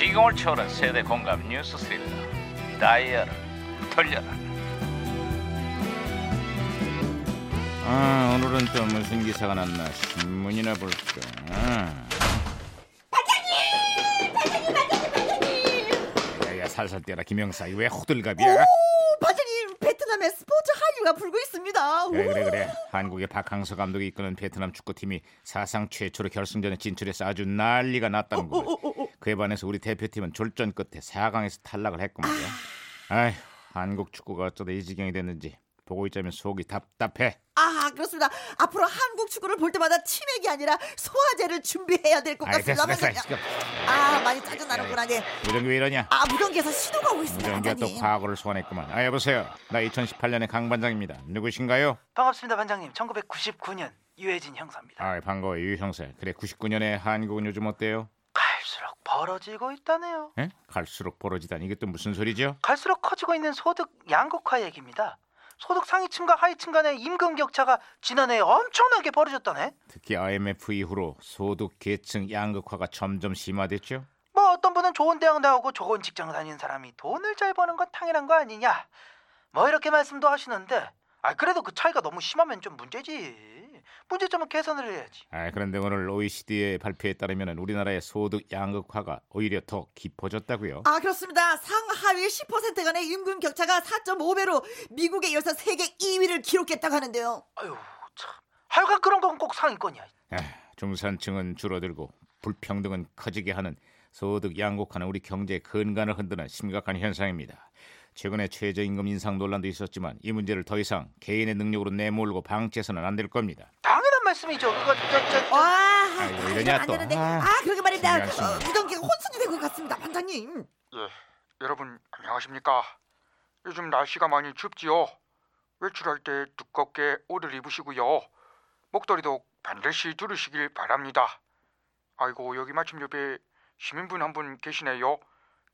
시공을 초월한 세대 공감 뉴스 스릴러 다이얼을 돌려라. 아 오늘은 또 무슨 기사가 났나 신문이나 볼까? 아. 야야 살살 뛰어라 김영사. 이왜 호들갑이야? 반장님! 베트남의 스포츠 한류가 불고 있습니다. 그래 그래 그래. 한국의 박항서 감독이 이끄는 베트남 축구팀이 사상 최초로 결승전에 진출해서 아주 난리가 났다는 거야 그에 반해서 우리 대표팀은 졸전 끝에 4강에서 탈락을 했고 말이야 아휴 한국 축구가 어쩌다 이 지경이 됐는지 보고 있자면 속이 답답해 아 그렇습니다. 앞으로 한국 축구를 볼 때마다 치맥이 아니라 소화제를 준비해야 될 것 같습니다. 됐어, 됐어. 아 많이 짜증 나는구나. 네. 무전기 왜 이러냐 아 무전기에서 신호가 오고 있습니다. 무전기가 또. 과거를 소환했구만 아 여보세요 나 2018년의 강 반장입니다 누구신가요? 반갑습니다 반장님 1999년 유해진 형사입니다 아 반가워요 유 형사 그래 99년의 한국은 요즘 어때요? 갈수록 벌어지고 있다네요 에? 갈수록 벌어지다니 이게 또 무슨 소리죠? 갈수록 커지고 있는 소득 양극화 얘기입니다 소득 상위층과 하위층 간의 임금 격차가 지난해에 엄청나게 벌어졌다네. 특히 IMF 이후로 소득 계층 양극화가 점점 심화됐죠. 뭐 어떤 분은 좋은 대학 나오고 좋은 직장 다니는 사람이 돈을 잘 버는 건 당연한 거 아니냐. 뭐 이렇게 말씀도 하시는데 아 그래도 그 차이가 너무 심하면 좀 문제지 문제점은 개선을 해야지 아, 그런데 오늘 OECD의 발표에 따르면 우리나라의 소득 양극화가 오히려 더 깊어졌다고요. 아 그렇습니다. 상하위 10% 간의 임금 격차가 4.5배로 미국에 이어서 세계 2위를 기록했다고 하는데요. 아유 참 하여간 그런 건 꼭 상위권이야 아, 중산층은 줄어들고 불평등은 커지게 하는 소득 양극화는 우리 경제의 근간을 흔드는 심각한 현상입니다. 최근에 최저임금 인상 논란도 있었지만 이 문제를 더 이상 개인의 능력으로 내몰고 방치해서는 안 될 겁니다. 당연한 말씀이죠 그거 저, 저, 저, 와, 아이고, 아, 이러냐 안 또. 되는데. 아, 아, 그러게 말입니다. 어, 무전기가 혼선이 된 것 같습니다, 반장님. 예, 여러분 안녕하십니까? 요즘 날씨가 많이 춥지요. 외출할 때 두껍게 옷을 입으시고요. 목도리도 반드시 두르시길 바랍니다. 아이고 여기 마침 옆에 시민분 한 분 계시네요.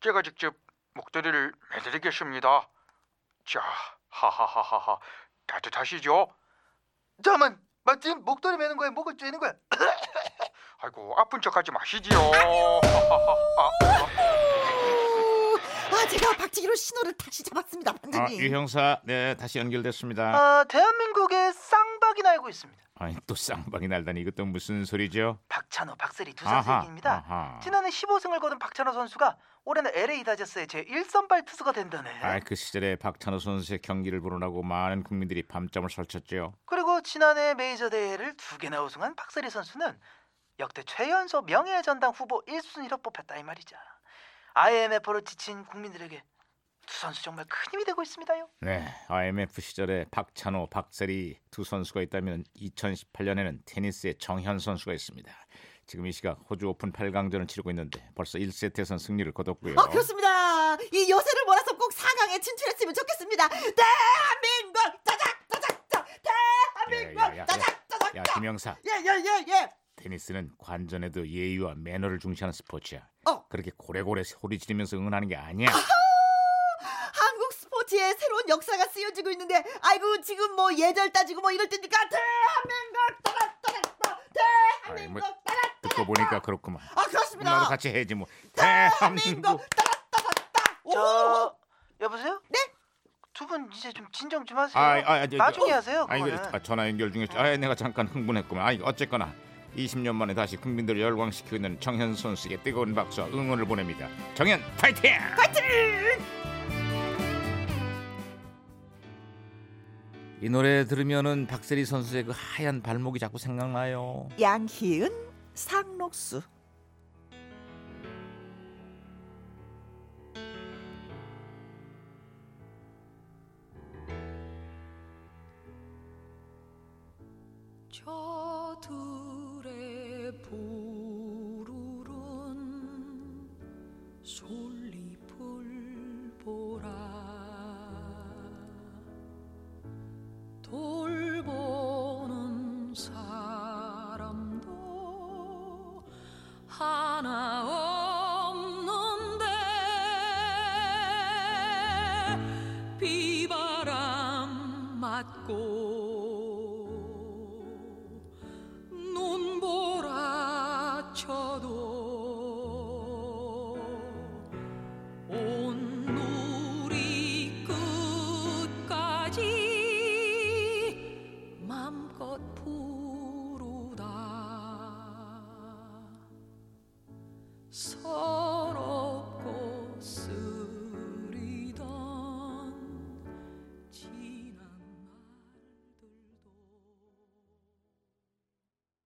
제가 직접 목도리를 매드리겠습니다. 자, 하하하하하 따뜻하시죠? 잠깐만 마침 목도리 매는 거야 목을 쬐는 거야 아이고 아픈 척하지 마시지요. 아, 제가 박치기로 신호를 다시 잡았습니다, 아, 반장님. 유 형사, 네 다시 연결됐습니다. 아 대한민국에 쌍 박이 날고 있습니다 아니 또 쌍방이 날다니 이것도 무슨 소리죠? 박찬호 박세리 두 아하, 선수 얘기입니다 아하. 지난해 15승을 거둔 박찬호 선수가 올해는 LA 다저스의 제 1선발 투수가 된다네 아, 그 시절에 박찬호 선수의 경기를 보느라고 많은 국민들이 밤잠을 설쳤죠. 그리고 지난해 메이저 대회를 두 개나 우승한 박세리 선수는 역대 최연소 명예 전당 후보 1순위로 뽑혔다 이 말이죠. IMF로 지친 국민들에게 두 선수 정말 큰 힘이 되고 있습니다요. 네, IMF 시절에 박찬호, 박세리 두 선수가 있다면 2018년에는 테니스의 정현 선수가 있습니다. 지금 이 시각 호주 오픈 8강전을 치르고 있는데 벌써 1세트에선 승리를 거뒀고요. 아, 그렇습니다. 이 여세를 몰아서 꼭 4강에 진출했으면 좋겠습니다. 대한민국 짜작 짜작 짜 대한민국 짜작 짜작 야, 짜. 김영사. 예, 예, 예, 예. 테니스는 관전에도 예의와 매너를 중시하는 스포츠야. 어. 그렇게 고래고래 소리 지르면서 응원하는 게 아니야. 스포츠에 새로운 역사가 쓰여지고 있는데 아이고 지금 뭐 예절 따지고 뭐 이럴 때니까 대한민국 아이, 뭐, 대한민국 짜작 듣고 보니까 그렇구만. 아 그렇습니다. 나도 같이 해야지 뭐. 대한민국 짜. 오. 저 여보세요? 네? 두분 이제 좀 진정 좀 하세요. 아, 아, 아, 저, 나중에 저, 하세요. 아, 이거 그거는. 아, 전화 연결 중에 아, 내가 잠깐 흥분했구만. 아, 어쨌거나 20년 만에 다시 국민들을 열광시키고 있는 정현 선수에게 뜨거운 박수와 응원을 보냅니다. 정현 파이팅! 이 노래 들으면은 박세리 선수의 그 하얀 발목이 자꾸 생각나요. 양희은 상록수 저들의 부르른 솔